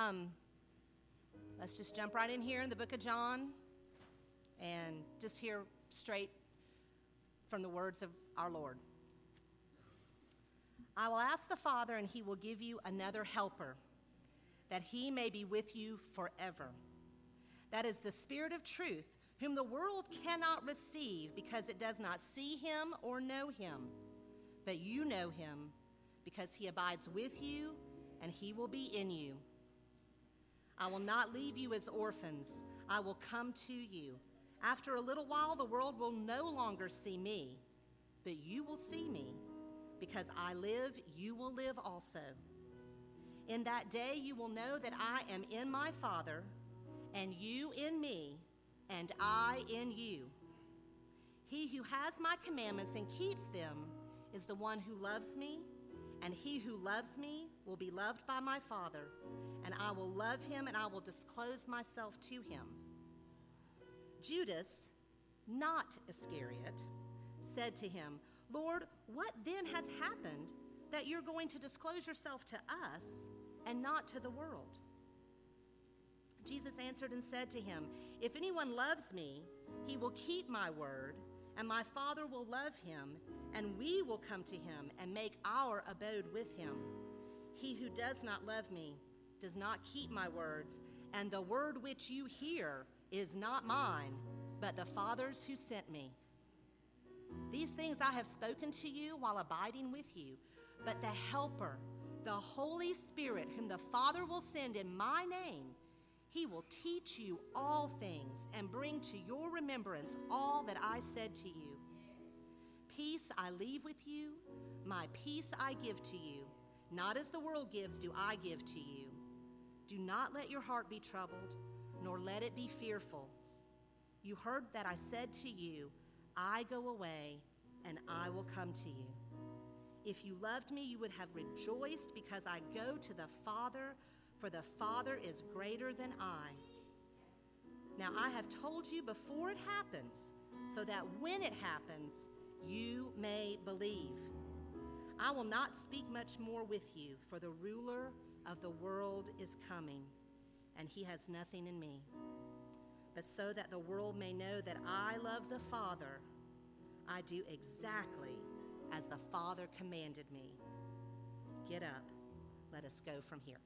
Um, let's just jump right in here in the book of John and just hear straight from the words of our Lord. I will ask the Father, and he will give you another helper, that he may be with you forever. That is the Spirit of truth, whom the world cannot receive because it does not see him or know him. But you know him because he abides with you and he will be in you. I will not leave you as orphans, I will come to you. After a little while, the world will no longer see me, but you will see me. Because I live, you will live also. In that day, you will know that I am in my Father, and you in me, and I in you. He who has my commandments and keeps them is the one who loves me and he who loves me will be loved by my Father, and I will love him and I will disclose myself to him. Judas, not Iscariot, said to him, Lord, what then has happened that you're going to disclose yourself to us and not to the world? Jesus answered and said to him, If anyone loves me, he will keep my word, and my Father will love him and we will come to him and make our abode with him. He who does not love me does not keep my words, and the word which you hear is not mine, but the Father's who sent me. These things I have spoken to you while abiding with you, but the Helper, the Holy Spirit, whom the Father will send in my name, he will teach you all things and bring to your remembrance all that I said to you. Peace I leave with you, my peace I give to you. Not as the world gives, do I give to you. Do not let your heart be troubled, nor let it be fearful. You heard that I said to you, I go away, and I will come to you. If you loved me, you would have rejoiced because I go to the Father, for the Father is greater than I. Now I have told you before it happens, so that when it happens, you may believe. I will not speak much more with you, for the ruler of the world is coming, and he has nothing in me. But so that the world may know that I love the Father, I do exactly as the Father commanded me. Get up, let us go from here.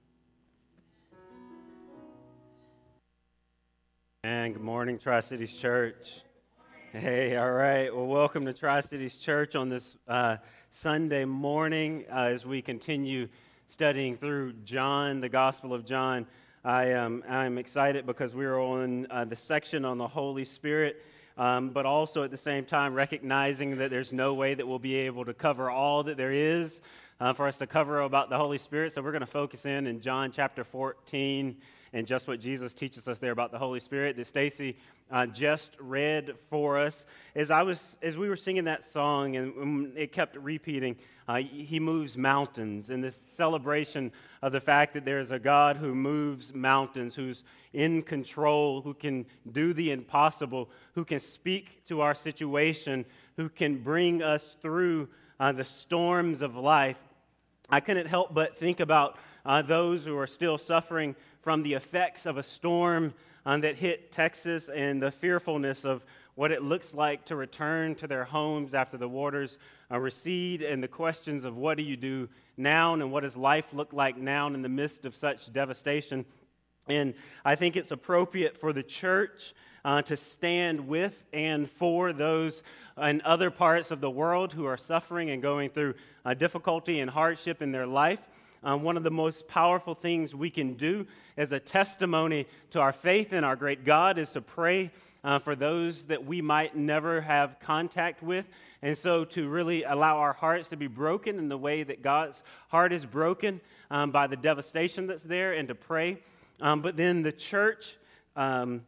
And good morning, Tri Cities Church. Hey, all right. Well, welcome to Tri Cities Church on this uh, Sunday morning uh, as we continue studying through John, the Gospel of John. I am I'm excited because we're on uh, the section on the Holy Spirit, um, but also at the same time recognizing that there's no way that we'll be able to cover all that there is uh, for us to cover about the Holy Spirit. So we're going to focus in in John chapter 14 and just what Jesus teaches us there about the Holy Spirit that Stacy uh, just read for us. As I was, as we were singing that song, and it kept repeating, uh, "He moves mountains," and this celebration of the fact that there is a God who moves mountains, who's in control, who can do the impossible, who can speak to our situation, who can bring us through uh, the storms of life. I couldn't help but think about uh, those who are still suffering from the effects of a storm um, that hit Texas and the fearfulness of what it looks like to return to their homes after the waters uh, recede, and the questions of what do you do now and what does life look like now in the midst of such devastation. And I think it's appropriate for the church uh, to stand with and for those in other parts of the world who are suffering and going through uh, difficulty and hardship in their life. Um, one of the most powerful things we can do as a testimony to our faith in our great God is to pray uh, for those that we might never have contact with. And so to really allow our hearts to be broken in the way that God's heart is broken um, by the devastation that's there and to pray. Um, but then the church. Um,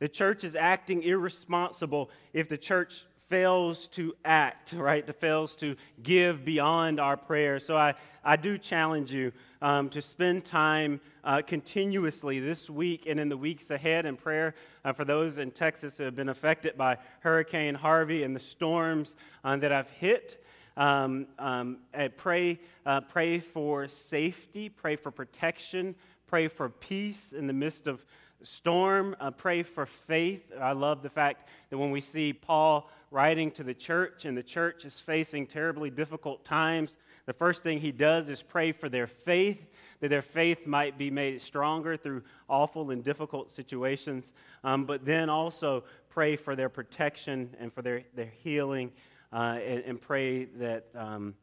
the church is acting irresponsible if the church fails to act, right? It fails to give beyond our prayers. So I, I do challenge you um, to spend time uh, continuously this week and in the weeks ahead in prayer uh, for those in Texas who have been affected by Hurricane Harvey and the storms uh, that have hit. Um, um, pray, uh, pray for safety, pray for protection, pray for peace in the midst of storm, uh, pray for faith. I love the fact that when we see Paul writing to the church and the church is facing terribly difficult times, the first thing he does is pray for their faith, that their faith might be made stronger through awful and difficult situations, um, but then also pray for their protection and for their, their healing, uh, and, and, pray that, um,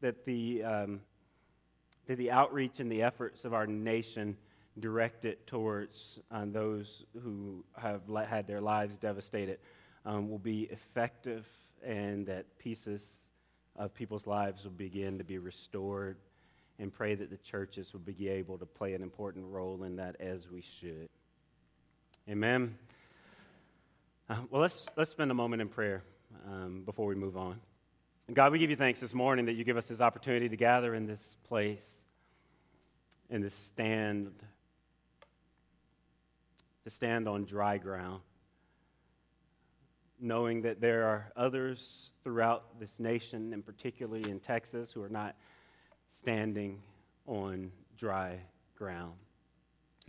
that, the, um, that the outreach and the efforts of our nation direct it towards uh, those who have had their lives devastated um, will be effective and that pieces of people's lives will begin to be restored and pray that the churches will be able to play an important role in that as we should. Amen. Uh, well, let's, let's spend a moment in prayer um, before we move on. God, we give you thanks this morning that you give us this opportunity to gather in this place, in this stand, to stand on dry ground knowing that there are others throughout this nation, and particularly in Texas, who are not standing on dry ground.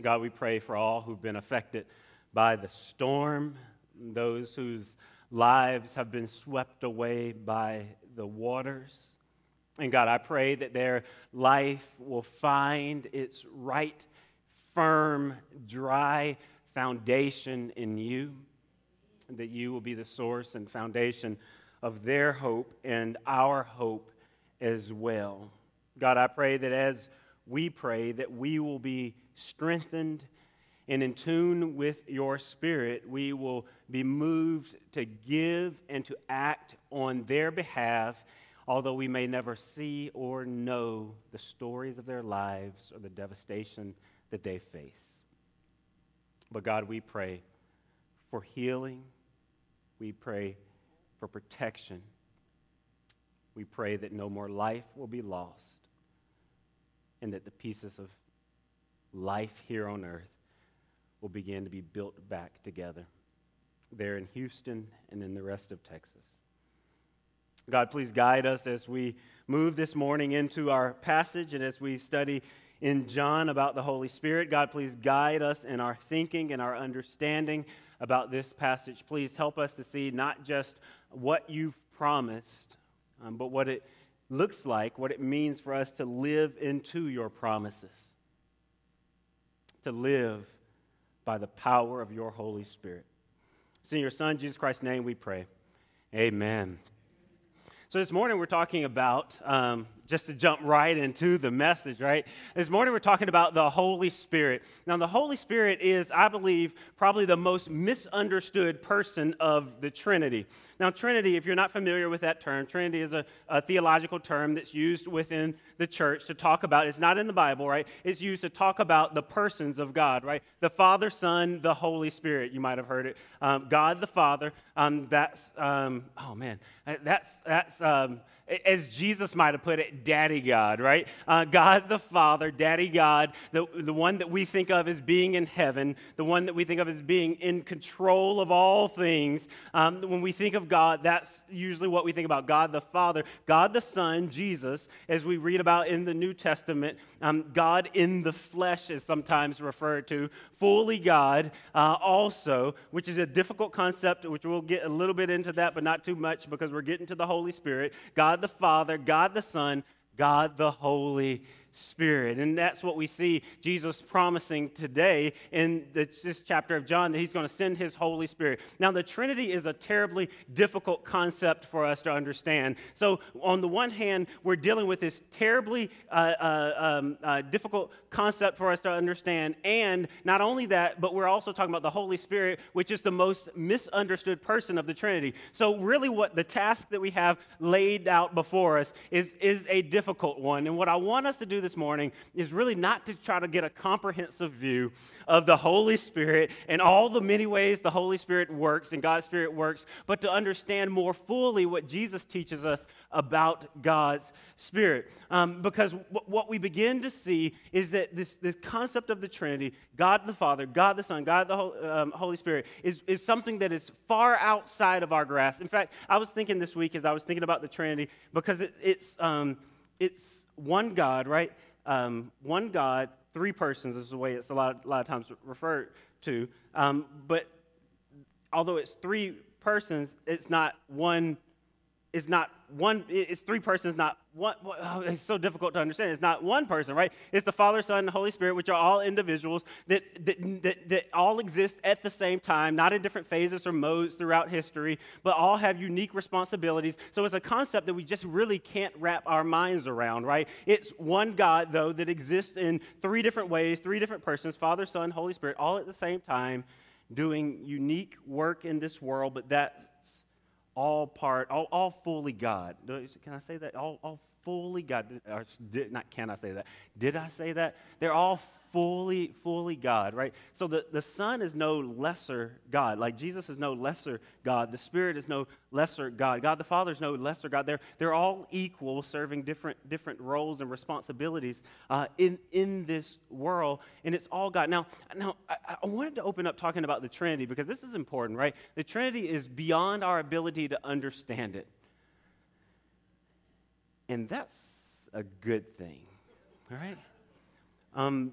God, we pray for all who've been affected by the storm, those whose lives have been swept away by the waters. And God, I pray that their life will find its right, firm, dry foundation in you that you will be the source and foundation of their hope and our hope as well. God, I pray that as we pray, that we will be strengthened and in tune with your spirit, we will be moved to give and to act on their behalf, although we may never see or know the stories of their lives or the devastation that they face. But God, we pray for healing we pray for protection. We pray that no more life will be lost and that the pieces of life here on earth will begin to be built back together there in Houston and in the rest of Texas. God, please guide us as we move this morning into our passage and as we study in John about the Holy Spirit. God, please guide us in our thinking and our understanding about this passage. Please help us to see not just what you've promised, um, but what it looks like, what it means for us to live into your promises, to live by the power of your Holy Spirit. It's in your Son, Jesus Christ's name, we pray. Amen. So this morning we're talking about, um, just to jump right into the message, right? This morning we're talking about the Holy Spirit. Now, the Holy Spirit is, I believe, probably the most misunderstood person of the Trinity. Now, Trinity, if you're not familiar with that term, Trinity is a, a theological term that's used within the church to talk about, it's not in the Bible, right? It's used to talk about the persons of God, right? The Father, Son, the Holy Spirit. You might have heard it. Um, God the Father, um, that's, um, oh man, that's, that's, um, as Jesus might have put it, Daddy God, right? Uh, God the Father, Daddy God, the, the one that we think of as being in heaven, the one that we think of as being in control of all things. Um, when we think of God, that's usually what we think about God the Father. God the Son, Jesus, as we read about in the New Testament, um, God in the flesh is sometimes referred to, fully God uh, also, which is a difficult concept, which we'll get a little bit into that, but not too much because we're getting to the Holy Spirit. God the Father, God the Son, God the Holy Spirit. And that's what we see Jesus promising today in this chapter of John that he's going to send his Holy Spirit. Now, the Trinity is a terribly difficult concept for us to understand. So, on the one hand, we're dealing with this terribly uh, uh, um, uh, difficult concept for us to understand. And not only that, but we're also talking about the Holy Spirit, which is the most misunderstood person of the Trinity. So, really, what the task that we have laid out before us is, is a difficult one. And what I want us to do this morning is really not to try to get a comprehensive view of the Holy Spirit and all the many ways the Holy Spirit works and God's Spirit works, but to understand more fully what Jesus teaches us about God's Spirit. Um, because w- what we begin to see is that this, this concept of the Trinity, God the Father, God the Son, God the Ho- um, Holy Spirit, is, is something that is far outside of our grasp. In fact, I was thinking this week as I was thinking about the Trinity, because it, it's, um, it's one God, right? Um, one God, three persons is the way it's a lot, a lot of times referred to. Um, but although it's three persons, it's not one it's not one, it's three persons, not one. Oh, it's so difficult to understand. It's not one person, right? It's the Father, Son, and Holy Spirit, which are all individuals that, that, that, that all exist at the same time, not in different phases or modes throughout history, but all have unique responsibilities. So it's a concept that we just really can't wrap our minds around, right? It's one God, though, that exists in three different ways, three different persons Father, Son, Holy Spirit, all at the same time, doing unique work in this world, but that all part, all, all fully God. Can I say that? All, all fully God. Or did, not can I say that? Did I say that? They're all fully, fully God, right? So the, the Son is no lesser God. Like Jesus is no lesser God. The Spirit is no lesser God. God the Father is no lesser God. They're, they're all equal, serving different, different roles and responsibilities uh, in, in this world, and it's all God. Now, now I, I wanted to open up talking about the Trinity because this is important, right? The Trinity is beyond our ability to understand it. And that's a good thing, all right? Um,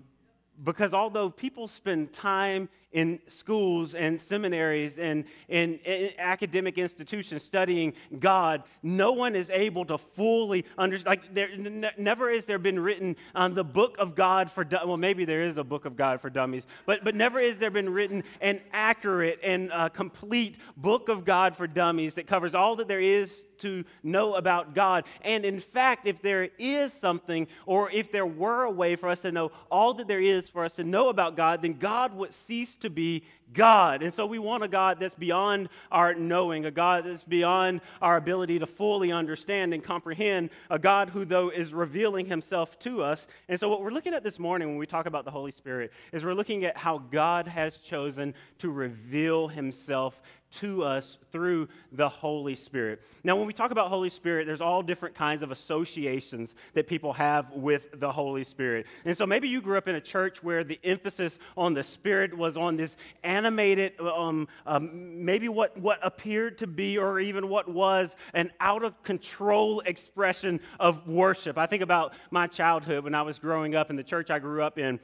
because although people spend time in schools and seminaries and in, academic institutions studying God, no one is able to fully understand. Like, there, n- never is there been written on the book of God for, dummies. well, maybe there is a book of God for dummies, but, but never is there been written an accurate and uh, complete book of God for dummies that covers all that there is to know about God. And in fact, if there is something, or if there were a way for us to know all that there is for us to know about God, then God would cease to be God. And so we want a God that's beyond our knowing, a God that's beyond our ability to fully understand and comprehend, a God who, though, is revealing himself to us. And so what we're looking at this morning when we talk about the Holy Spirit is we're looking at how God has chosen to reveal himself to us through the Holy Spirit. Now, when we talk about Holy Spirit, there's all different kinds of associations that people have with the Holy Spirit. And so maybe you grew up in a church where the emphasis on the Spirit was on this animated, um, um, maybe what, what appeared to be or even what was an out of control expression of worship. I think about my childhood when I was growing up in the church I grew up in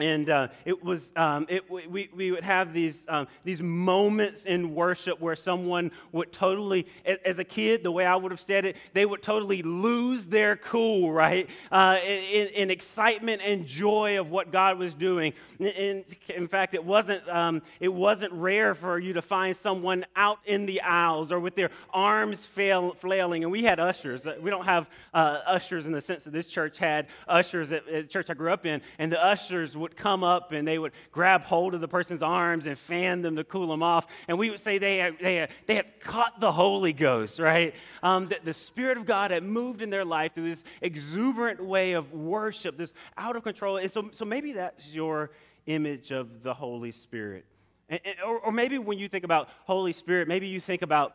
and uh, it was um, it, we, we would have these um, these moments in worship where someone would totally as a kid the way i would have said it they would totally lose their cool right? Uh, in, in, excitement and joy of what god was doing. In, in fact it wasn't um, it wasn't rare for you to find someone out in the aisles or with their arms fail, flailing. And we had ushers. We don't have uh, ushers in the sense that this church had ushers at, at the church i grew up in. And the ushers would would come up and they would grab hold of the person's arms and fan them to cool them off. And we would say they had, they had, they had caught the Holy Ghost, right? Um, that the Spirit of God had moved in their life through this exuberant way of worship, this out of control. And so, so maybe that's your image of the Holy Spirit. And, or, or maybe when you think about Holy Spirit, maybe you think about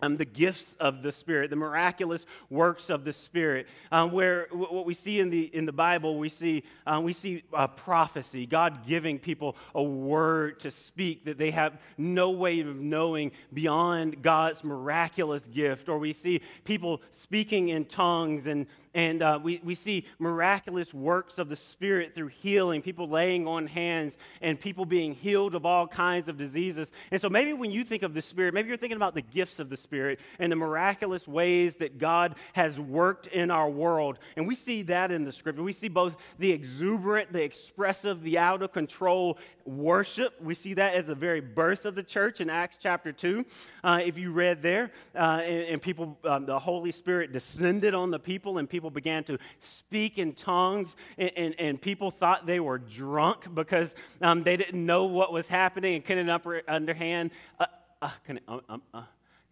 um, the gifts of the Spirit, the miraculous works of the Spirit. Um, where w- what we see in the in the Bible, we see um, we see prophecy, God giving people a word to speak that they have no way of knowing beyond God's miraculous gift. Or we see people speaking in tongues and and uh, we, we see miraculous works of the Spirit through healing, people laying on hands, and people being healed of all kinds of diseases. And so maybe when you think of the Spirit, maybe you're thinking about the gifts of the Spirit and the miraculous ways that God has worked in our world. And we see that in the Scripture. We see both the exuberant, the expressive, the out of control worship. We see that at the very birth of the church in Acts chapter 2. Uh, if you read there, uh, and, and, people, um, the Holy Spirit descended on the people, and people began to speak in tongues, and, and, and people thought they were drunk because um, they didn't know what was happening and couldn't upper, underhand. Uh, uh, can, um, um, uh,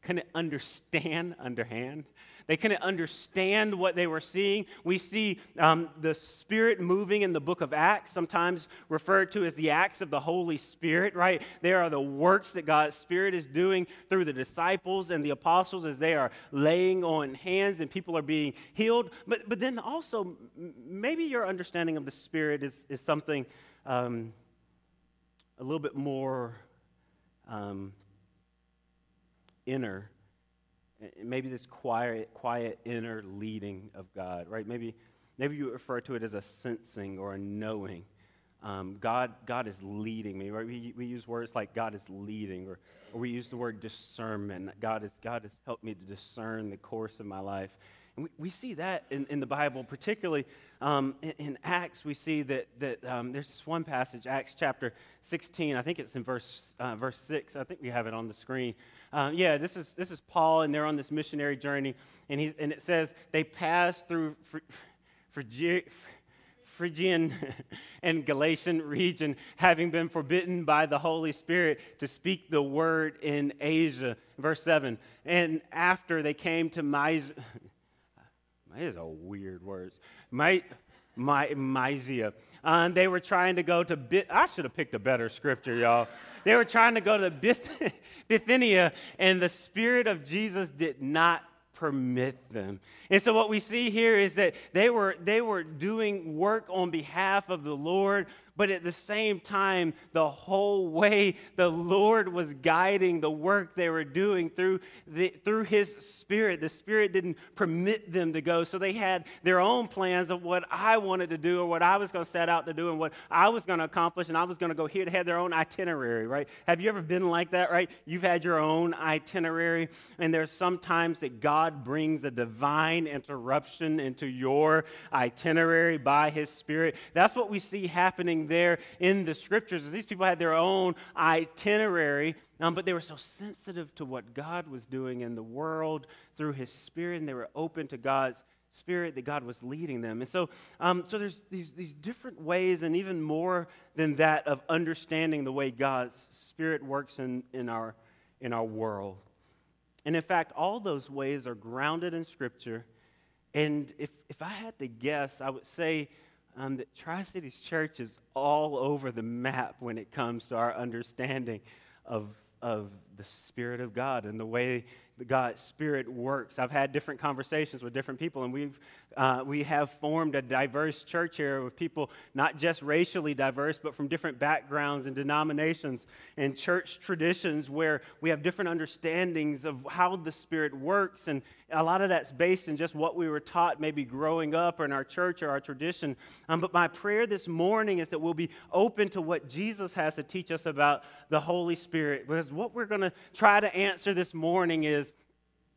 couldn't understand underhand. They couldn't understand what they were seeing. We see um, the Spirit moving in the book of Acts, sometimes referred to as the acts of the Holy Spirit, right? They are the works that God's Spirit is doing through the disciples and the apostles as they are laying on hands and people are being healed. But, but then also, maybe your understanding of the Spirit is, is something um, a little bit more um, inner maybe this quiet, quiet inner leading of God, right? Maybe, maybe you refer to it as a sensing or a knowing. Um, God, God is leading me, right? We, we use words like God is leading, or, or we use the word discernment. God, is, God has helped me to discern the course of my life. And we, we see that in, in the Bible, particularly um, in, in, Acts. We see that, that um, there's this one passage, Acts chapter 16. I think it's in verse, uh, verse 6. I think we have it on the screen. Um, yeah, this is, this is Paul, and they're on this missionary journey. And, he, and it says they passed through Phrygian and Galatian region, having been forbidden by the Holy Spirit to speak the word in Asia. Verse 7. And after they came to Mysia, these are weird words. My, my, Mysia. Uh, they were trying to go to Bit. I should have picked a better scripture, y'all. They were trying to go to Bithynia, and the Spirit of Jesus did not permit them. And so what we see here is that they were they were doing work on behalf of the Lord but at the same time, the whole way the Lord was guiding the work they were doing through, the, through His Spirit. The Spirit didn't permit them to go, so they had their own plans of what I wanted to do or what I was going to set out to do and what I was going to accomplish, and I was going to go here. They had their own itinerary, right? Have you ever been like that, right? You've had your own itinerary, and there's sometimes that God brings a divine interruption into your itinerary by His Spirit. That's what we see happening there in the scriptures. These people had their own itinerary, um, but they were so sensitive to what God was doing in the world through His Spirit, and they were open to God's Spirit that God was leading them. And so, um, so there's these, these different ways, and even more than that, of understanding the way God's Spirit works in, in, our, in our world. And in fact, all those ways are grounded in Scripture. And if, if I had to guess, I would say um, that Tri Cities Church is all over the map when it comes to our understanding of, of the Spirit of God and the way God's Spirit works. I've had different conversations with different people, and we've uh, we have formed a diverse church here with people not just racially diverse, but from different backgrounds and denominations and church traditions where we have different understandings of how the Spirit works. And a lot of that's based in just what we were taught, maybe growing up or in our church or our tradition. Um, but my prayer this morning is that we'll be open to what Jesus has to teach us about the Holy Spirit. Because what we're going to try to answer this morning is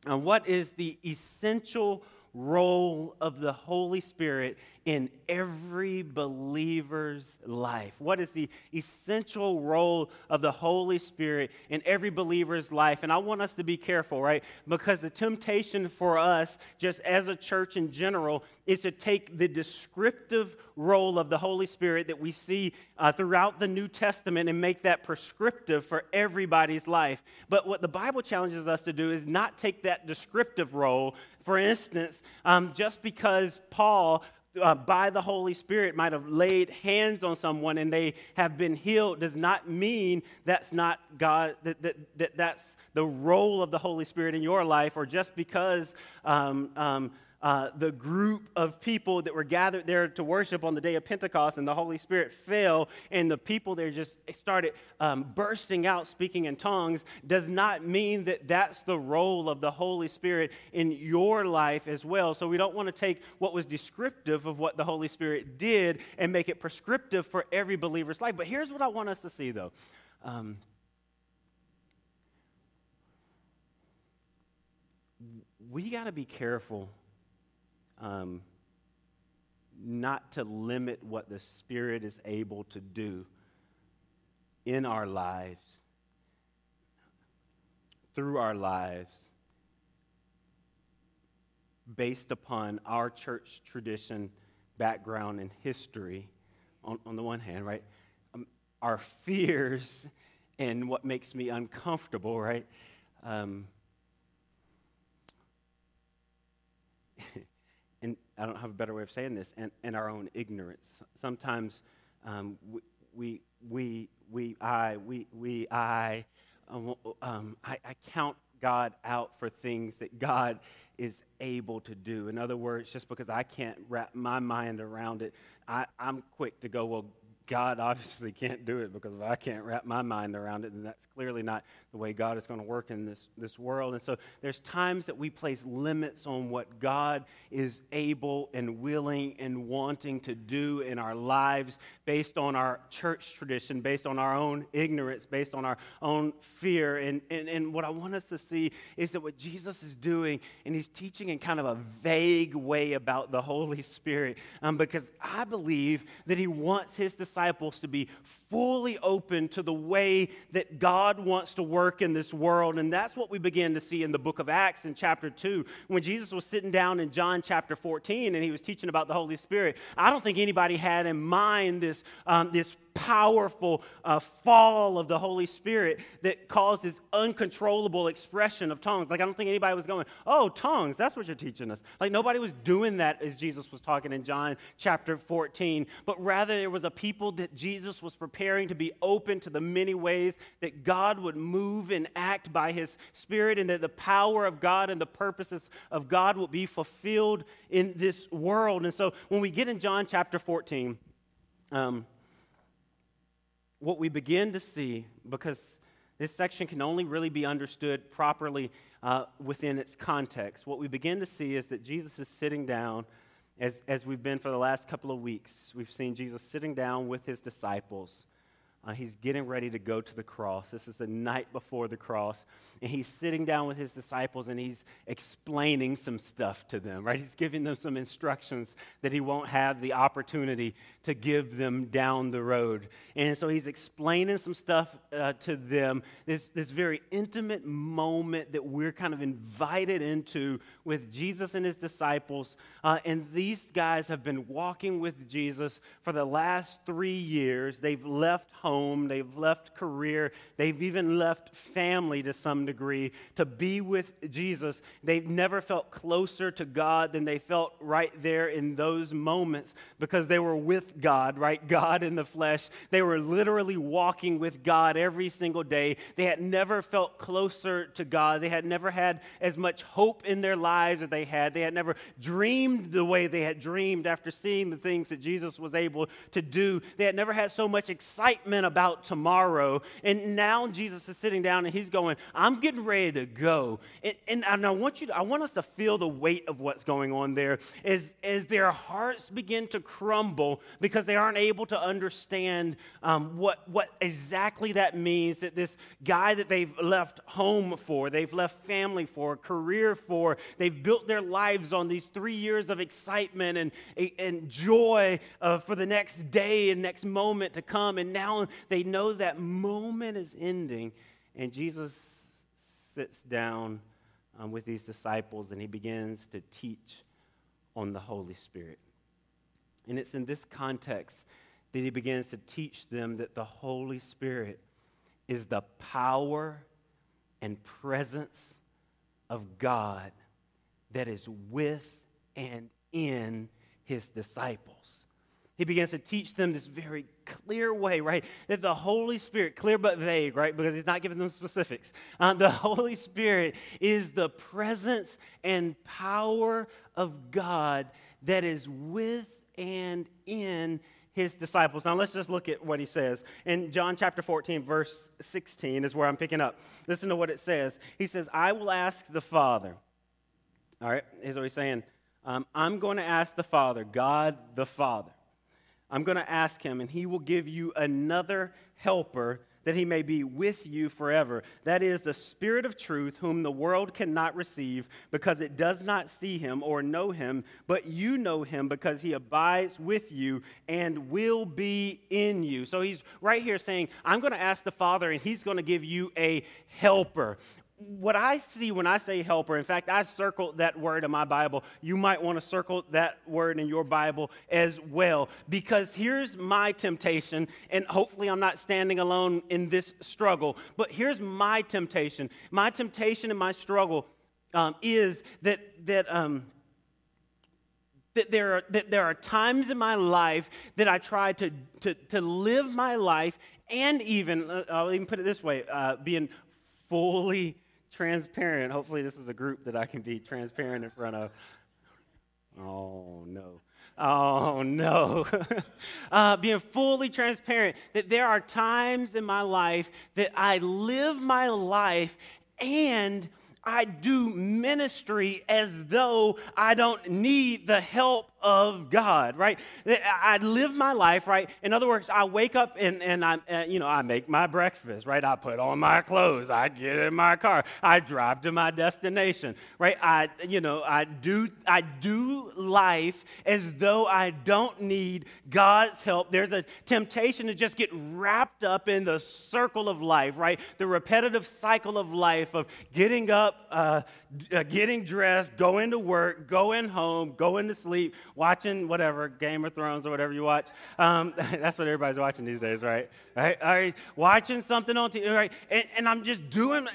uh, what is the essential role of the Holy Spirit in every believer's life? What is the essential role of the Holy Spirit in every believer's life? And I want us to be careful, right? Because the temptation for us, just as a church in general, is to take the descriptive role of the Holy Spirit that we see uh, throughout the New Testament and make that prescriptive for everybody's life. But what the Bible challenges us to do is not take that descriptive role. For instance, um, just because Paul uh, by the Holy Spirit might have laid hands on someone and they have been healed does not mean that's not God, that, that, that that's the role of the Holy Spirit in your life, or just because um, um, uh, the group of people that were gathered there to worship on the day of Pentecost, and the Holy Spirit fell, and the people there just started um, bursting out speaking in tongues, does not mean that that's the role of the Holy Spirit in your life as well. So we don't want to take what was descriptive of what the Holy Spirit did and make it prescriptive for every believer's life. But here's what I want us to see, though. Um, we got to be careful um, not to limit what the Spirit is able to do in our lives, through our lives, based upon our church tradition, background, and history, on, on the one hand, right? Um, our fears and what makes me uncomfortable, right? Um, and I don't have a better way of saying this, and, and our own ignorance. Sometimes um, we, we, we, we, I, we, we, I, um, um, I, I count God out for things that God is able to do. In other words, just because I can't wrap my mind around it, I, I'm quick to go, well, God obviously can't do it because if I can't wrap my mind around it, then that's clearly not the way God is going to work in this, this world. And so there's times that we place limits on what God is able and willing and wanting to do in our lives based on our church tradition, based on our own ignorance, based on our own fear. And, and, and what I want us to see is that what Jesus is doing, and he's teaching in kind of a vague way about the Holy Spirit, um, because I believe that he wants his disciples to be fully open to the way that God wants to work in this world. And that's what we begin to see in the book of Acts in chapter 2. When Jesus was sitting down in John chapter 14 and he was teaching about the Holy Spirit, I don't think anybody had in mind this, um, this powerful uh, fall of the Holy Spirit that causes uncontrollable expression of tongues. Like, I don't think anybody was going, oh, tongues, that's what you're teaching us. Like, nobody was doing that as Jesus was talking in John chapter 14, but rather there was a people that Jesus was preparing to be open to the many ways that God would move and act by his Spirit, and that the power of God and the purposes of God would be fulfilled in this world. And so, when we get in John chapter 14, um, what we begin to see, because this section can only really be understood properly uh, within its context, what we begin to see is that Jesus is sitting down, as, as we've been for the last couple of weeks. We've seen Jesus sitting down with his disciples. Uh, he's getting ready to go to the cross. This is the night before the cross. And he's sitting down with his disciples and he's explaining some stuff to them, right? He's giving them some instructions that he won't have the opportunity to give them down the road. And so he's explaining some stuff uh, to them, this, this very intimate moment that we're kind of invited into with Jesus and his disciples. Uh, and these guys have been walking with Jesus for the last three years. They've left home, they've left career, they've even left family to some degree to be with Jesus. They've never felt closer to God than they felt right there in those moments because they were with God, right? God in the flesh. They were literally walking with God every single day. They had never felt closer to God. They had never had as much hope in their lives as they had. They had never dreamed the way they had dreamed after seeing the things that Jesus was able to do. They had never had so much excitement about tomorrow. And now Jesus is sitting down and he's going, I'm getting ready to go. And, and, and I want you to, I want us to feel the weight of what's going on there as, as their hearts begin to crumble because they aren't able to understand um, what, what exactly that means that this guy that they've left home for, they've left family for, career for, they've built their lives on these three years of excitement and, and joy uh, for the next day and next moment to come. And now they know that moment is ending. And Jesus sits down um, with these disciples and he begins to teach on the Holy Spirit. And it's in this context that he begins to teach them that the Holy Spirit is the power and presence of God that is with and in his disciples. He begins to teach them this very clear way, right? That the Holy Spirit, clear but vague, right? Because he's not giving them specifics. Uh, the Holy Spirit is the presence and power of God that is with and in his disciples. Now let's just look at what he says. In John chapter 14, verse 16 is where I'm picking up. Listen to what it says. He says, I will ask the Father. All right, here's what he's saying. Um, I'm going to ask the Father, God the Father. I'm going to ask him, and he will give you another helper that he may be with you forever. That is the Spirit of truth, whom the world cannot receive because it does not see him or know him, but you know him because he abides with you and will be in you. So he's right here saying, I'm going to ask the Father, and he's going to give you a helper what I see when I say helper, in fact, I circled that word in my Bible. You might want to circle that word in your Bible as well, because here's my temptation, and hopefully I'm not standing alone in this struggle, but here's my temptation. My temptation and my struggle um, is that, that, um, that there are, that there are times in my life that I try to, to, to live my life and even, uh, I'll even put it this way, uh, being fully transparent. Hopefully, this is a group that I can be transparent in front of. Oh, no. Oh, no. uh, being fully transparent that there are times in my life that I live my life and I do ministry as though I don't need the help of God, right? I live my life, right? In other words, I wake up and, and I, uh, you know, I make my breakfast, right? I put on my clothes, I get in my car, I drive to my destination, right? I, you know, I do, I do life as though I don't need God's help. There's a temptation to just get wrapped up in the circle of life, right? The repetitive cycle of life of getting up, uh, uh, getting dressed, going to work, going home, going to sleep, watching whatever, Game of Thrones or whatever you watch. Um, that's what everybody's watching these days, right? Right. Watching something on TV, right? And, and I'm just doing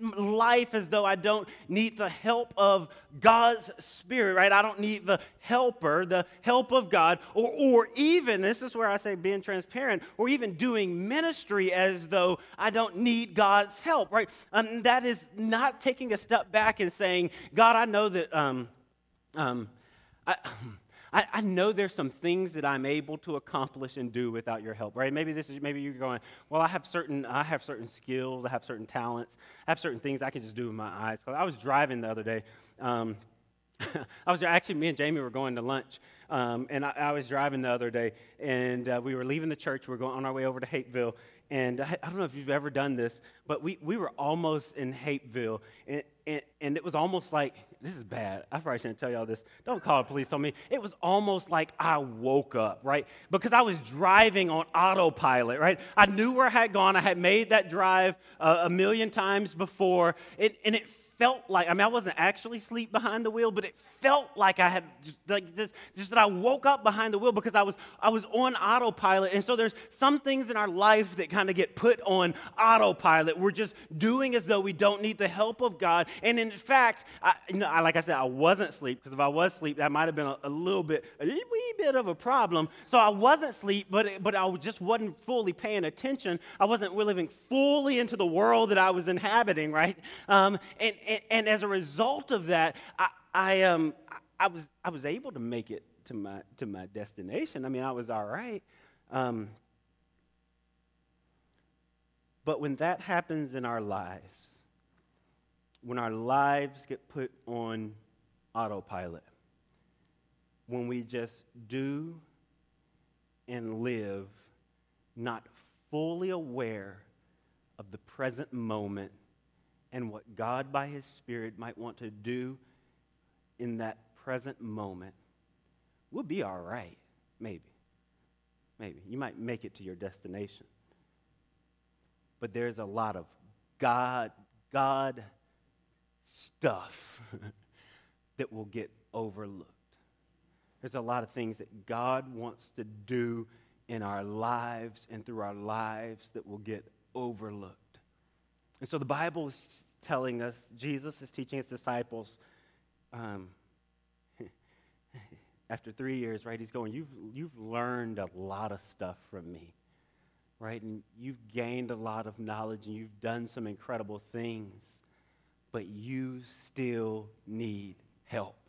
life as though I don't need the help of God's Spirit, right? I don't need the helper, the help of God, or, or even, this is where I say being transparent, or even doing ministry as though I don't need God's help, right? Um, that is not taking a step back and saying, God, I know that. Um, um, I, I, know there's some things that I'm able to accomplish and do without your help, right? Maybe this is maybe you're going, well, I have certain I have certain skills, I have certain talents, I have certain things I can just do with my eyes. I was driving the other day. Um, I was actually me and Jamie were going to lunch, um, and I, I, was driving the other day, and uh, we were leaving the church. We are going on our way over to Hapeville, and I, I, don't know if you've ever done this, but we, we were almost in Hapeville, and, and, and, it was almost like this is bad. I probably shouldn't tell y'all this. Don't call the police on me. It was almost like I woke up, right? Because I was driving on autopilot, right? I knew where I had gone. I had made that drive uh, a million times before, and it felt like, I mean, I wasn't actually asleep behind the wheel, but it felt like I had, just, like this, just that I woke up behind the wheel because I was, I was on autopilot. And so there's some things in our life that kind of get put on autopilot. We're just doing as though we don't need the help of God. And in fact, I, you know, I, like I said, I wasn't asleep because if I was asleep, that might have been a, a little bit, a wee bit of a problem. So I wasn't asleep, but, but I just wasn't fully paying attention. I wasn't living fully into the world that I was inhabiting, right? Um, and, and, as a result of that, I, I, um, I, was, I was able to make it to my, to my destination. I mean, I was all right. Um, but when that happens in our lives, when our lives get put on autopilot, when we just do and live not fully aware of the present moment and what God, by His Spirit, might want to do in that present moment, we'll be all right. Maybe. Maybe. You might make it to your destination. But there's a lot of God, God stuff that will get overlooked. There's a lot of things that God wants to do in our lives and through our lives that will get overlooked. And so the Bible is telling us, Jesus is teaching his disciples, um, after three years, right? He's going, you've, you've learned a lot of stuff from me, right? And you've gained a lot of knowledge and you've done some incredible things, but you still need help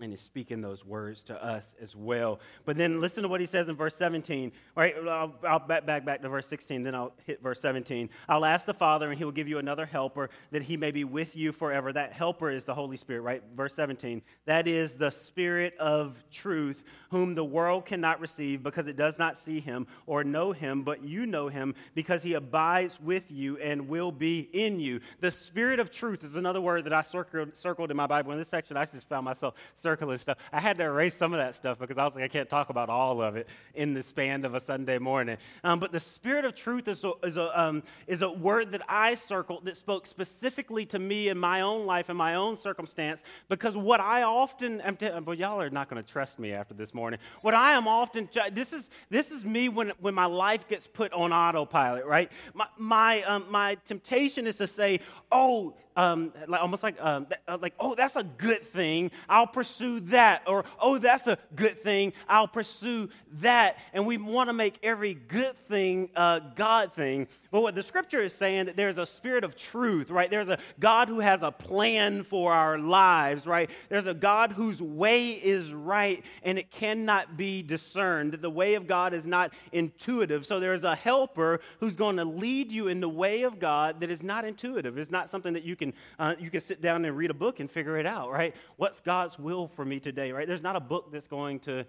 and is speaking those words to us as well. But then listen to what he says in verse 17. All right, I'll, I'll back, back, back to verse 16, then I'll hit verse 17. I'll ask the Father, and he will give you another helper that he may be with you forever. That helper is the Holy Spirit, right? Verse 17. That is the Spirit of truth, whom the world cannot receive because it does not see him or know him, but you know him because he abides with you and will be in you. The Spirit of truth is another word that I circled, circled in my Bible. In this section, I just found myself circling stuff. I had to erase some of that stuff because I was like, I can't talk about all of it in the span of a Sunday morning. Um, but the Spirit of truth is a, is, a, um, is a word that I circled that spoke specifically to me in my own life and my own circumstance because what I often am, t- but y'all are not going to trust me after this morning. What I am often, this is, this is me when, when my life gets put on autopilot, right? My, my, um, my temptation is to say, oh, um, like, almost like, um, uh, like, oh, that's a good thing. I'll pursue that. Or, oh, that's a good thing. I'll pursue that. And we want to make every good thing a God thing. But what the scripture is saying that there's a spirit of truth, right? There's a God who has a plan for our lives, right? There's a God whose way is right and it cannot be discerned. That the way of God is not intuitive. So there's a helper who's going to lead you in the way of God that is not intuitive. It's not something that you can uh, you can sit down and read a book and figure it out, right? What's God's will for me today, right? There's not a book that's going to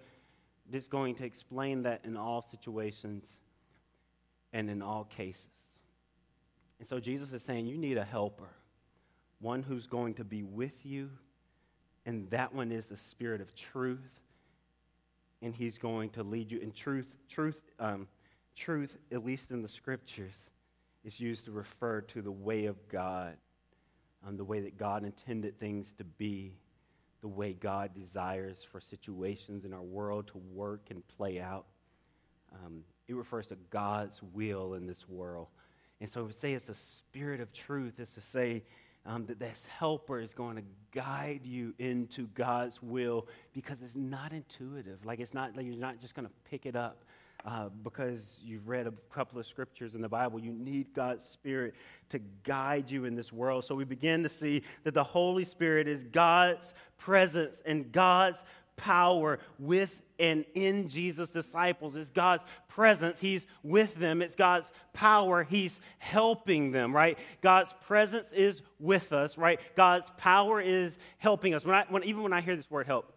that's going to explain that in all situations and in all cases. And so Jesus is saying you need a helper, one who's going to be with you, and that one is the spirit of truth, and he's going to lead you in truth. Truth, um, truth, at least in the scriptures, is used to refer to the way of God, um, the way that God intended things to be, the way God desires for situations in our world to work and play out. Um, it refers to God's will in this world. And so, we say it's a spirit of truth is to say um, that this helper is going to guide you into God's will because it's not intuitive. Like, it's not, like you're not just going to pick it up. Uh, because you've read a couple of scriptures in the Bible. You need God's Spirit to guide you in this world. So we begin to see that the Holy Spirit is God's presence and God's power with and in Jesus' disciples. It's God's presence. He's with them. It's God's power. He's helping them, right? God's presence is with us, right? God's power is helping us. When I, when, even when I hear this word help,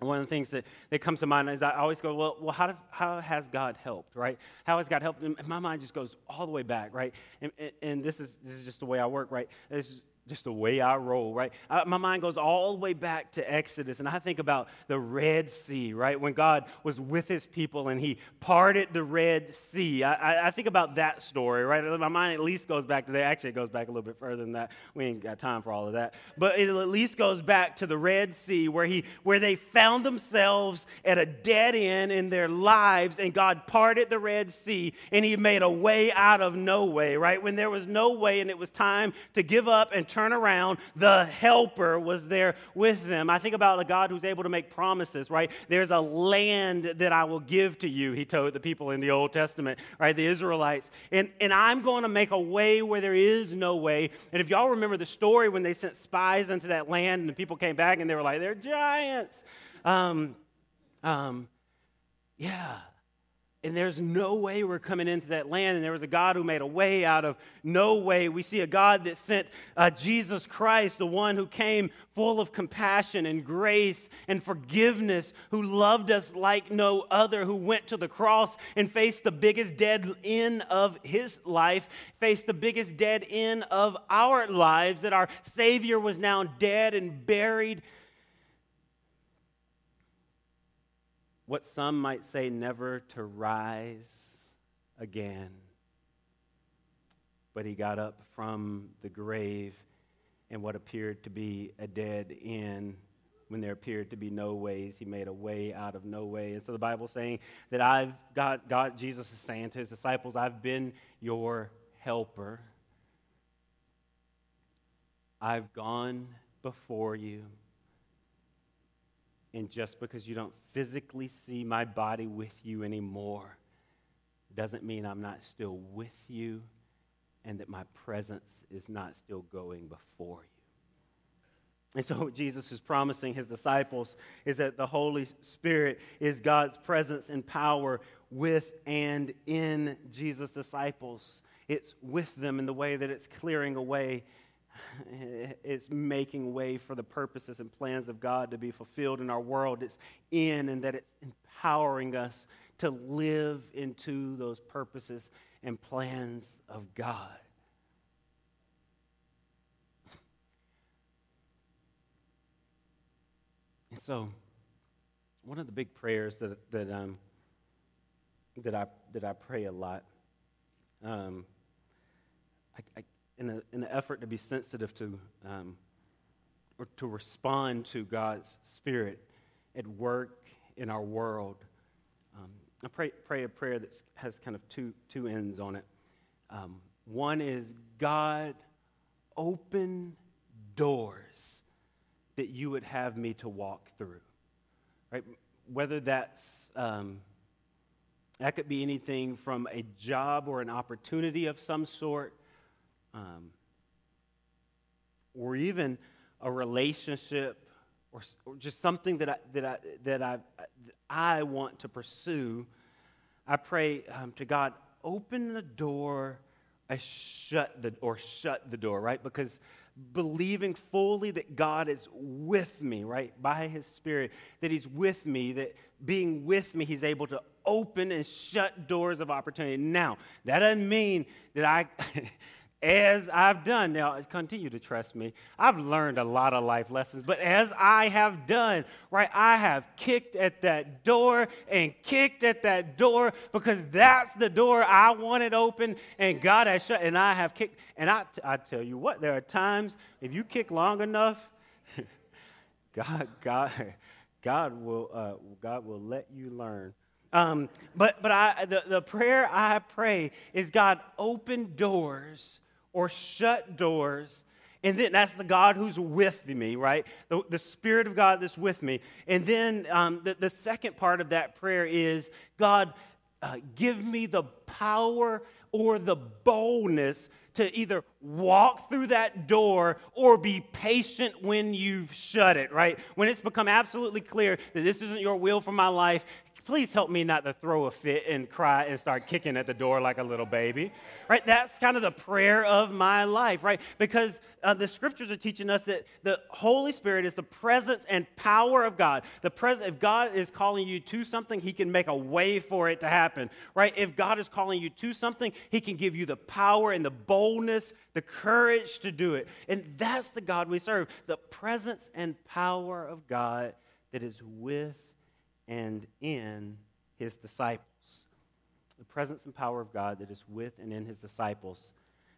one of the things that, that comes to mind is I always go, well, well how, does, how has God helped, right? How has God helped? And my mind just goes all the way back, right? And, and, and this, is, this is just the way I work, right? It's just the way I roll, right? I, my mind goes all the way back to Exodus, and I think about the Red Sea, right? When God was with his people and he parted the Red Sea. I, I, I, think about that story, right? My mind at least goes back to that. Actually, it goes back a little bit further than that. We ain't got time for all of that. But it at least goes back to the Red Sea where, he, where they found themselves at a dead end in their lives, and God parted the Red Sea, and he made a way out of no way, right? When there was no way and it was time to give up and turn around, the helper was there with them. I think about a God who's able to make promises, right? There's a land that I will give to you, he told the people in the Old Testament, right? The Israelites. And, and I'm going to make a way where there is no way. And if y'all remember the story when they sent spies into that land and the people came back and they were like, they're giants. Um, um, yeah, and there's no way we're coming into that land. And there was a God who made a way out of no way. We see a God that sent uh, Jesus Christ, the one who came full of compassion and grace and forgiveness, who loved us like no other, who went to the cross and faced the biggest dead end of his life, faced the biggest dead end of our lives, that our Savior was now dead and buried what some might say never to rise again. But he got up from the grave in what appeared to be a dead end when there appeared to be no ways. He made a way out of no way. And so the Bible's saying that I've got, God, Jesus is saying to his disciples, I've been your helper. I've gone before you. And just because you don't physically see my body with you anymore doesn't mean I'm not still with you and that my presence is not still going before you. And so, what Jesus is promising his disciples is that the Holy Spirit is God's presence and power with and in Jesus' disciples. It's with them in the way that it's clearing away it's making way for the purposes and plans of God to be fulfilled in our world. It's in and that it's empowering us to live into those purposes and plans of God. And so, one of the big prayers that, that, um, that, I, that I pray a lot, um, in, a, in an effort to be sensitive to um, or to respond to God's Spirit at work in our world. Um, I pray, pray a prayer that has kind of two, two ends on it. Um, one is God, open doors that you would have me to walk through. Right? Whether that's, um, that could be anything from a job or an opportunity of some sort, um, or even a relationship or, or just something that I, that I, that I, I want to pursue, I pray um, to God, open the door, I shut the or shut the door, right? Because believing fully that God is with me, right, by His Spirit, that He's with me, that being with me, He's able to open and shut doors of opportunity. Now, that doesn't mean that I as I've done, now continue to trust me. I've learned a lot of life lessons, but as I have done, right, I have kicked at that door and kicked at that door because that's the door I wanted open and God has shut, and I have kicked. And I, I tell you what, there are times if you kick long enough, God, God, God will, uh, God will let you learn. Um, but but I, the, the prayer I pray is God, open doors or shut doors. And then that's the God who's with me, right? The, the Spirit of God that's with me. And then um, the, the second part of that prayer is God, uh, give me the power or the boldness to either walk through that door or be patient when you've shut it, right? When it's become absolutely clear that this isn't your will for my life, please help me not to throw a fit and cry and start kicking at the door like a little baby. Right? That's kind of the prayer of my life, right? Because uh, the scriptures are teaching us that the Holy Spirit is the presence and power of God. The pres- if God is calling you to something, He can make a way for it to happen, right? If God is calling you to something, He can give you the power and the boldness, the courage to do it. And that's the God we serve the presence and power of God that is with and in his disciples. The presence and power of God that is with and in his disciples.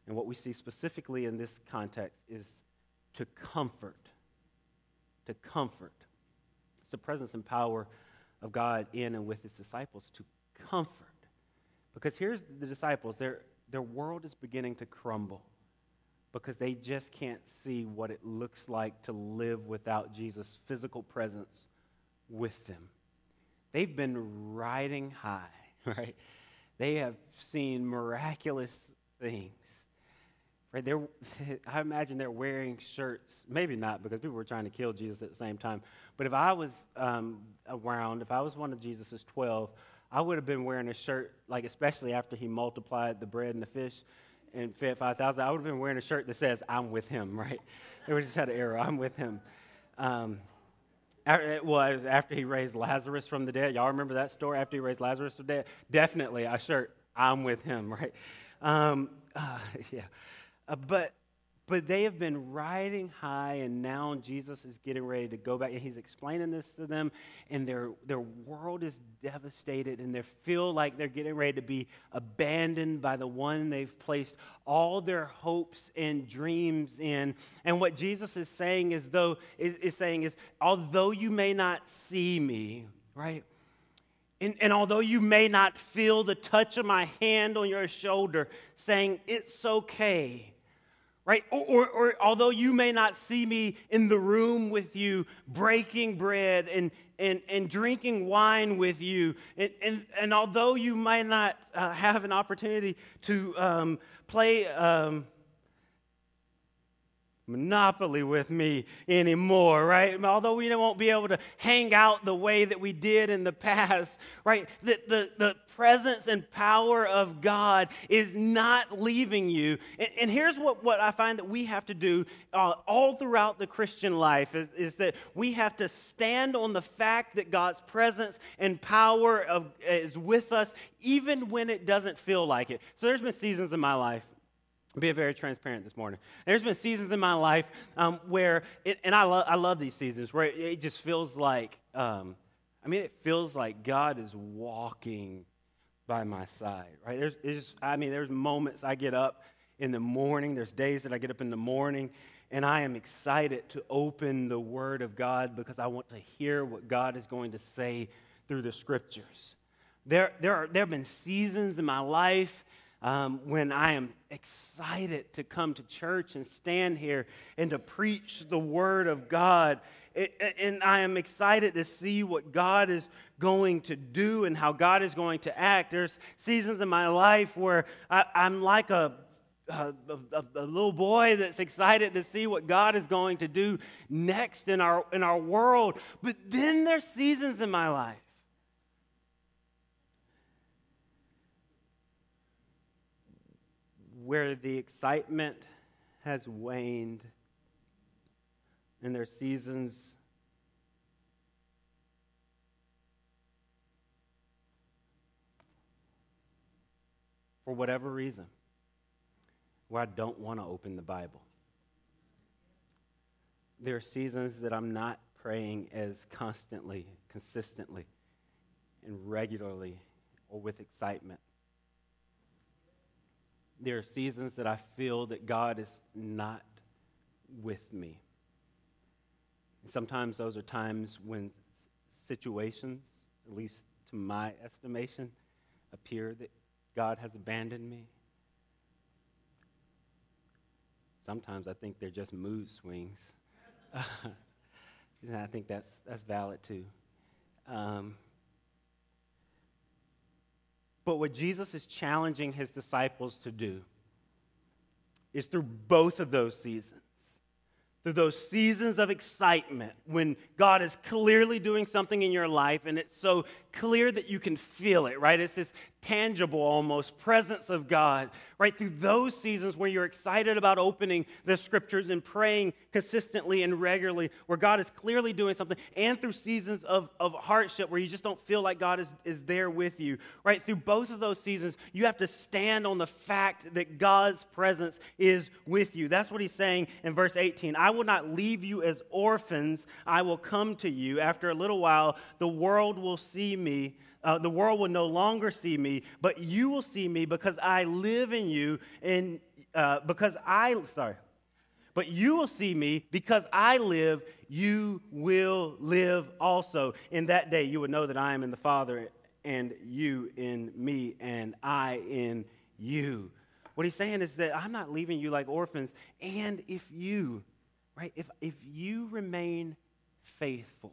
And what we see specifically in this context is to comfort. To comfort. It's the presence and power of God in and with his disciples to comfort. Because here's the disciples, their, their world is beginning to crumble because they just can't see what it looks like to live without Jesus' physical presence with them. They've been riding high, right? They have seen miraculous things. Right? They're, I imagine they're wearing shirts. Maybe not, because people were trying to kill Jesus at the same time. But if I was um, around, if I was one of Jesus' 12, I would have been wearing a shirt, like especially after he multiplied the bread and the fish and fed 5,000, I would have been wearing a shirt that says, I'm with him, right? It was just had an arrow, I'm with him. Um, it was after he raised Lazarus from the dead. Y'all remember that story after he raised Lazarus from the dead? Definitely, I sure, I'm with him, right? Um, uh, yeah. Uh, but but they have been riding high, and now Jesus is getting ready to go back, and he's explaining this to them, and their, their world is devastated, and they feel like they're getting ready to be abandoned by the one they've placed all their hopes and dreams in. And what Jesus is saying is, though, is, is saying is, although you may not see me, right? And, and, although you may not feel the touch of my hand on your shoulder saying, it's okay, right? Or, or, or, although you may not see me in the room with you, breaking bread and, and, and drinking wine with you, and, and, and although you might not uh, have an opportunity to um, play. Um, monopoly with me anymore, right? Although we won't be able to hang out the way that we did in the past, right? The, the, the presence and power of God is not leaving you. And, and here's what, what I find that we have to do uh, all throughout the Christian life is, is that we have to stand on the fact that God's presence and power of, is with us even when it doesn't feel like it. So there's been seasons in my life be very transparent this morning. There's been seasons in my life um, where, it, and I, lo- I love these seasons, where it, it just feels like, um, I mean, it feels like God is walking by my side, right? There's, just, I mean, there's moments I get up in the morning, there's days that I get up in the morning, and I am excited to open the Word of God because I want to hear what God is going to say through the Scriptures. There, there, are, there have been seasons in my life um, when I am excited to come to church and stand here and to preach the Word of God. And I am excited to see what God is going to do and how God is going to act. There's seasons in my life where I, I'm like a a, a, a, little boy that's excited to see what God is going to do next in our, in our world. But then there's seasons in my life where the excitement has waned and their seasons for whatever reason where I don't want to open the Bible. There are seasons that I'm not praying as constantly, consistently, and regularly or with excitement there are seasons that I feel that God is not with me. And sometimes those are times when situations, at least to my estimation, appear that God has abandoned me. Sometimes I think they're just mood swings. and I think that's, that's valid too. Um, but what Jesus is challenging his disciples to do is through both of those seasons through those seasons of excitement when God is clearly doing something in your life and it's so clear that you can feel it, right? It's this tangible almost presence of God, right? Through those seasons where you're excited about opening the scriptures and praying consistently and regularly, where God is clearly doing something, and through seasons of, of hardship where you just don't feel like God is, is there with you, right? Through both of those seasons, you have to stand on the fact that God's presence is with you. That's what he's saying in verse 18. I will not leave you as orphans, I will come to you. After a little while, the world will see me uh, the world will no longer see me, but you will see me because I live in you, and uh, because I, sorry, but you will see me because I live, you will live also. In that day, you will know that I am in the Father, and you in me, and I in you. What he's saying is that I'm not leaving you like orphans, and if you, right, if, if you remain faithful,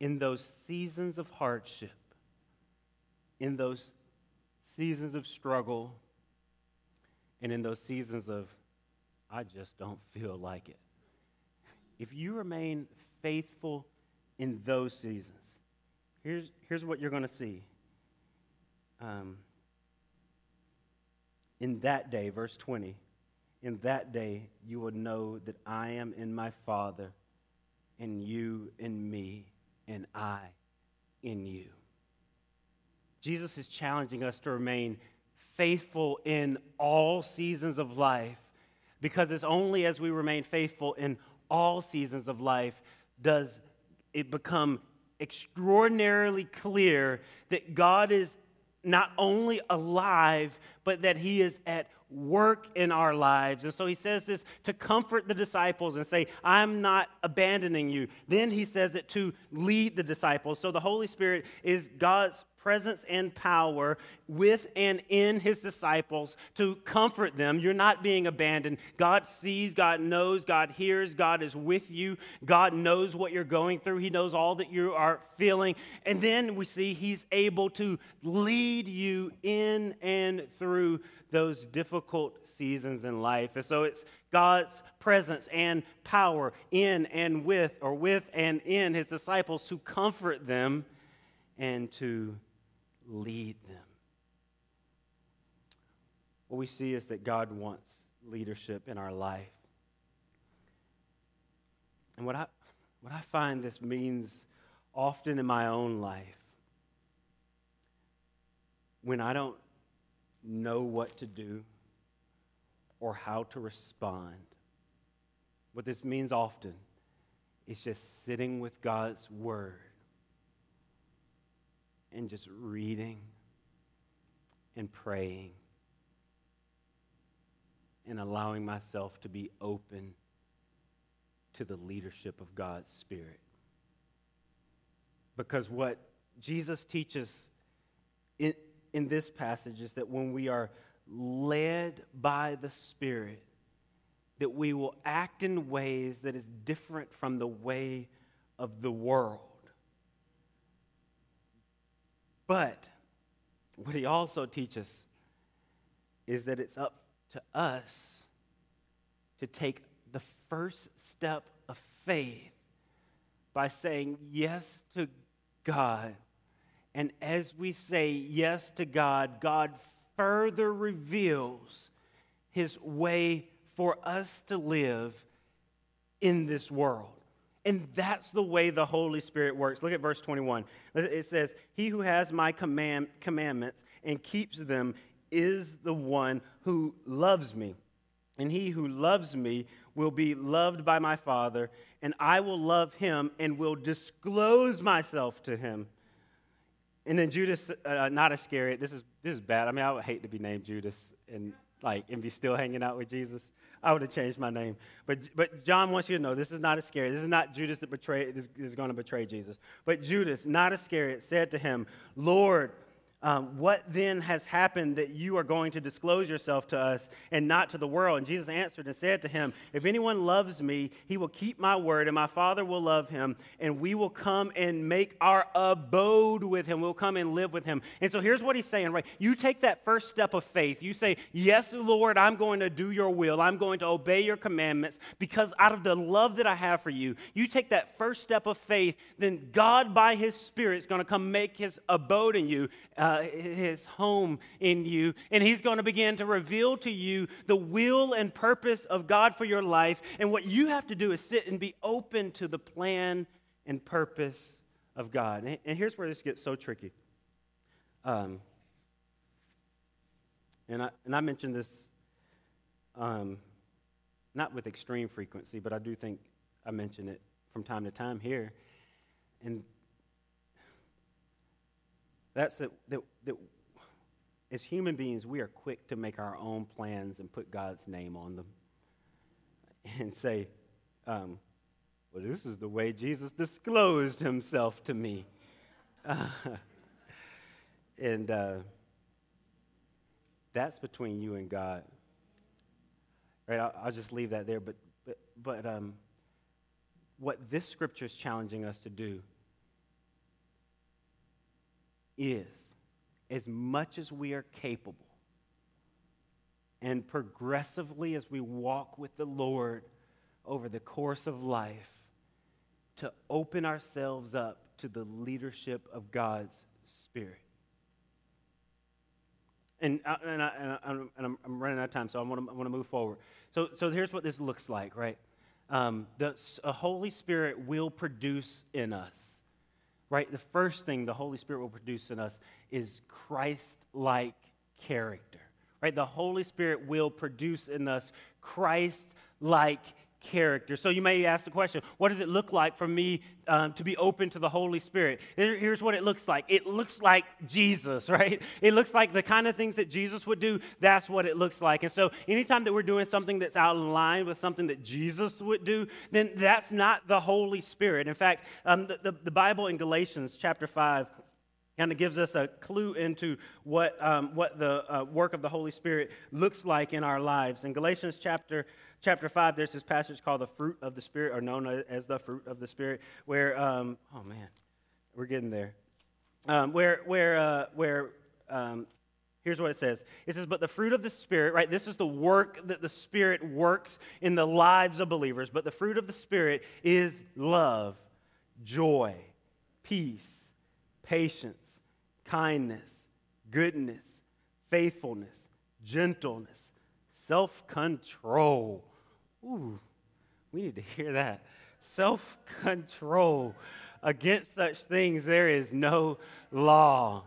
in those seasons of hardship, in those seasons of struggle, and in those seasons of, I just don't feel like it. If you remain faithful in those seasons, here's, here's what you're going to see. Um, in that day, verse 20, in that day you will know that I am in my Father, and you in me, and I in you. Jesus is challenging us to remain faithful in all seasons of life because it's only as we remain faithful in all seasons of life does it become extraordinarily clear that God is not only alive, but that He is at work in our lives. And so he says this to comfort the disciples and say, I'm not abandoning you. Then he says it to lead the disciples. So the Holy Spirit is God's presence and power with and in his disciples to comfort them. You're not being abandoned. God sees, God knows, God hears, God is with you. God knows what you're going through, He knows all that you are feeling. And then we see He's able to lead you in and through those difficult seasons in life. And so it's God's presence and power in and with, or with and in his disciples to comfort them and to lead them. What we see is that God wants leadership in our life. And what I, what I find this means often in my own life, when I don't know what to do or how to respond. What this means often is just sitting with God's Word and just reading and praying and allowing myself to be open to the leadership of God's Spirit. Because what Jesus teaches in, in this passage is that when we are led by the Spirit, that we will act in ways that is different from the way of the world. But what he also teaches is that it's up to us to take the first step of faith by saying yes to God. And as we say yes to God, God further reveals his way for us to live in this world. And that's the way the Holy Spirit works. Look at verse 21. It says, He who has my command, commandments and keeps them is the one who loves me. And he who loves me will be loved by my Father, and I will love him and will disclose myself to him. And then Judas, uh, not Iscariot, this is, this is bad. I mean, I would hate to be named Judas and, like, and be still hanging out with Jesus. I would have changed my name. But, but John wants you to know this is not Iscariot. This is not Judas that betray, is, is going to betray Jesus. But Judas, not Iscariot, said to him, Lord, um, what then has happened that you are going to disclose yourself to us and not to the world? And Jesus answered and said to him, If anyone loves me, he will keep my word, and my Father will love him, and we will come and make our abode with him. We'll come and live with him. And so here's what he's saying, right? You take that first step of faith. You say, Yes, Lord, I'm going to do your will. I'm going to obey your commandments because out of the love that I have for you, you take that first step of faith, then God, by his Spirit, is going to come make his abode in you. Uh, his home in you, and he's going to begin to reveal to you the will and purpose of God for your life. And what you have to do is sit and be open to the plan and purpose of God. And, and here's where this gets so tricky. Um, and, I, and I mentioned this um, not with extreme frequency, but I do think I mention it from time to time here. And that's that, that, that as human beings, we are quick to make our own plans and put God's name on them and say, um, well, this is the way Jesus disclosed himself to me. Uh, and uh, that's between you and God. Right? I'll, I'll, just leave that there. But, but, but um, what this scripture is challenging us to do is as much as we are capable and progressively as we walk with the Lord over the course of life, to open ourselves up to the leadership of God's Spirit. And, I, and, I, and, I, am running out of time, so I want to, I want to move forward. So, so here's what this looks like, right? Um, the Holy Spirit will produce in us right? The first thing the Holy Spirit will produce in us is Christ like character, right? The Holy Spirit will produce in us Christ like character. So you may ask the question what does it look like for me um, to be open to the Holy Spirit? Here's what it looks like it looks like Jesus, right? It looks like the kind of things that Jesus would do. That's what it looks like. And so anytime that we're doing something that's out of line with something that Jesus would do, then that's not the Holy Spirit. In fact, um, the, the, the Bible in Galatians chapter 5 kind of gives us a clue into what, um, what the uh, work of the Holy Spirit looks like in our lives. In Galatians chapter chapter 5, there's this passage called the fruit of the Spirit, or known as the fruit of the Spirit, where, um, oh man, we're getting there. Um, where, where, uh, where, um, here's what it says it says, But the fruit of the Spirit, right? This is the work that the Spirit works in the lives of believers. But the fruit of the Spirit is love, joy, peace, patience, kindness, goodness, faithfulness, gentleness, self control. Ooh, we need to hear that. Self control. Against such things, there is no law.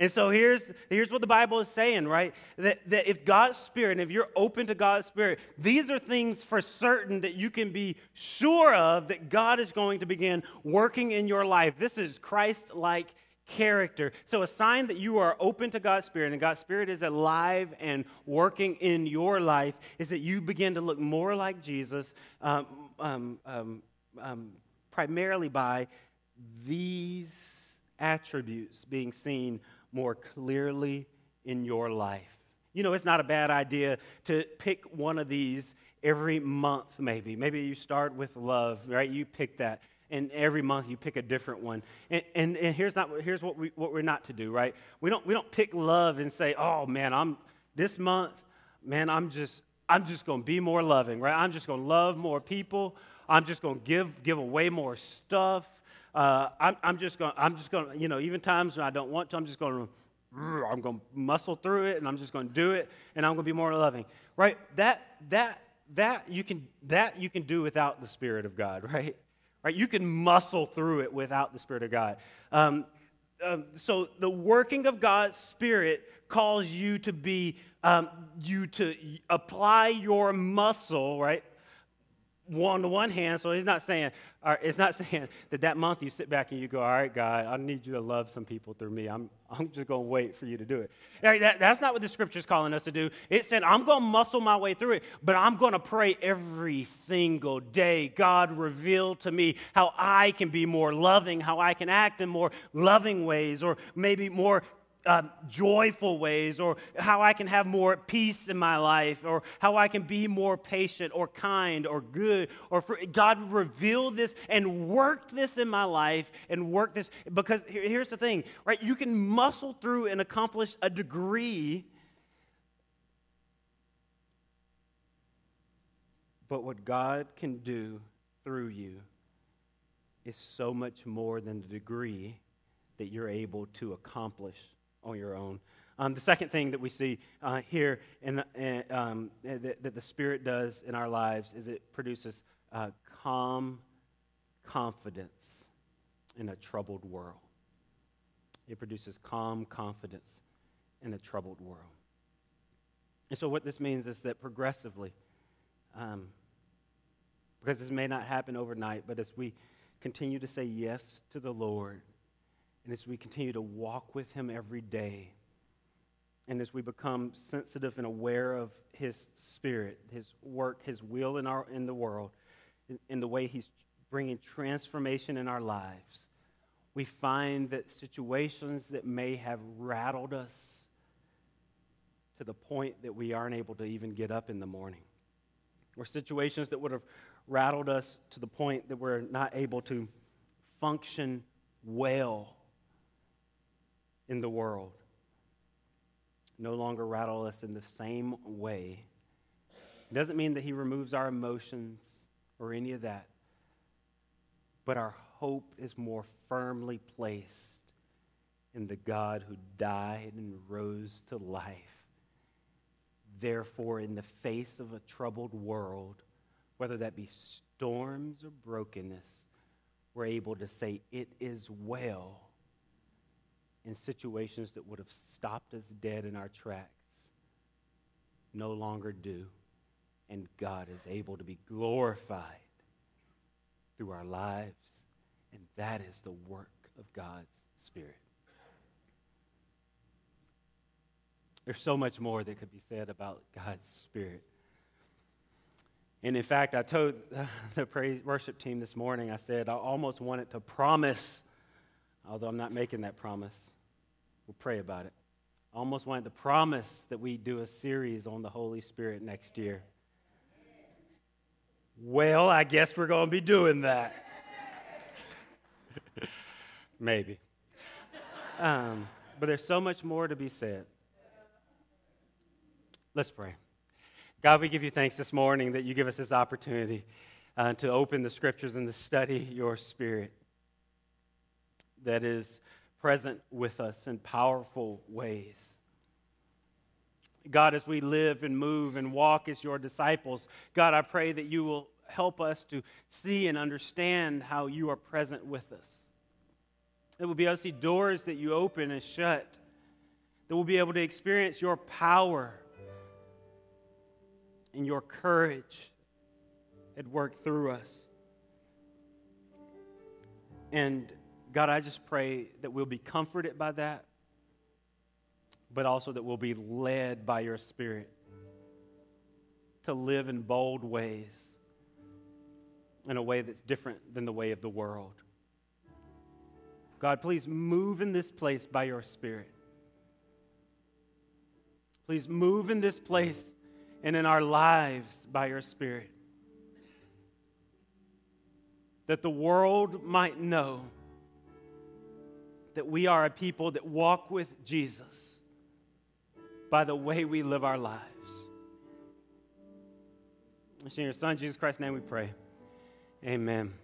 And so here's, here's what the Bible is saying, right? That, that if God's Spirit, and if you're open to God's Spirit, these are things for certain that you can be sure of that God is going to begin working in your life. This is Christ like character. So, a sign that you are open to God's Spirit and God's Spirit is alive and working in your life is that you begin to look more like Jesus, um, um, um, um primarily by these attributes being seen more clearly in your life. You know, it's not a bad idea to pick one of these every month, maybe. Maybe you start with love, right? You pick that. And every month you pick a different one. And, and, and here's, not, here's what, we, what we're not to do, right? We don't, we don't pick love and say, oh man, I'm this month, man, I'm just, I'm just going to be more loving, right? I'm just going to love more people. I'm just going to give, give away more stuff. Uh, I'm, I'm just going, I'm just going, you know, even times when I don't want to, I'm just going to, I'm going to muscle through it, and I'm just going to do it, and I'm going to be more loving, right? That, that, that you can, that you can do without the Spirit of God, right? Right? You can muscle through it without the Spirit of God. Um, um, so the working of God's Spirit calls you to be, um, you to apply your muscle, right? On the one hand, so he's not saying, or it's not saying that that month you sit back and you go, all right, God, I need you to love some people through me. I'm, I'm just going to wait for you to do it. That, that's not what the scripture is calling us to do. It said, I'm going to muscle my way through it, but I'm going to pray every single day. God, reveal to me how I can be more loving, how I can act in more loving ways, or maybe more uh, joyful ways, or how I can have more peace in my life, or how I can be more patient, or kind, or good, or for, God reveal this and work this in my life and work this because here, here's the thing, right? You can muscle through and accomplish a degree. But what God can do through you is so much more than the degree that you're able to accomplish on your own. Um, the second thing that we see uh, here in, uh, um, that, that, the Spirit does in our lives is it produces uh, calm confidence in a troubled world. It produces calm confidence in a troubled world. And so, what this means is that progressively, um, because this may not happen overnight, but as we continue to say yes to the Lord, and as we continue to walk with Him every day, and as we become sensitive and aware of His Spirit, His work, His will in, our, in the world, in, in the way He's bringing transformation in our lives, we find that situations that may have rattled us to the point that we aren't able to even get up in the morning, or situations that would have rattled us to the point that we're not able to function well in the world no longer rattle us in the same way. It doesn't mean that he removes our emotions or any of that, but our hope is more firmly placed in the God who died and rose to life. Therefore, in the face of a troubled world, whether that be storms or brokenness, we're able to say, It is well in situations that would have stopped us dead in our tracks no longer do. And God is able to be glorified through our lives. And that is the work of God's Spirit. There's so much more that could be said about God's Spirit. And in fact, I told the praise worship team this morning, I said, I almost wanted to promise, although I'm not making that promise, We'll pray about it. I almost wanted to promise that we'd do a series on the Holy Spirit next year. Well, I guess we're going to be doing that. Maybe. Um, but there's so much more to be said. Let's pray. God, we give you thanks this morning that you give us this opportunity uh, to open the scriptures and to study your spirit that is present with us in powerful ways. God, as we live and move and walk as your disciples, God, I pray that you will help us to see and understand how you are present with us. That we'll be able to see doors that you open and shut. That we'll be able to experience your power and your courage at work through us. And God, I just pray that we'll be comforted by that, but also that we'll be led by your Spirit to live in bold ways, in a way that's different than the way of the world. God, please move in this place by your Spirit. Please move in this place and in our lives by your Spirit. That the world might know that we are a people that walk with Jesus by the way we live our lives. In your Son, Jesus Christ's name, we pray. Amen.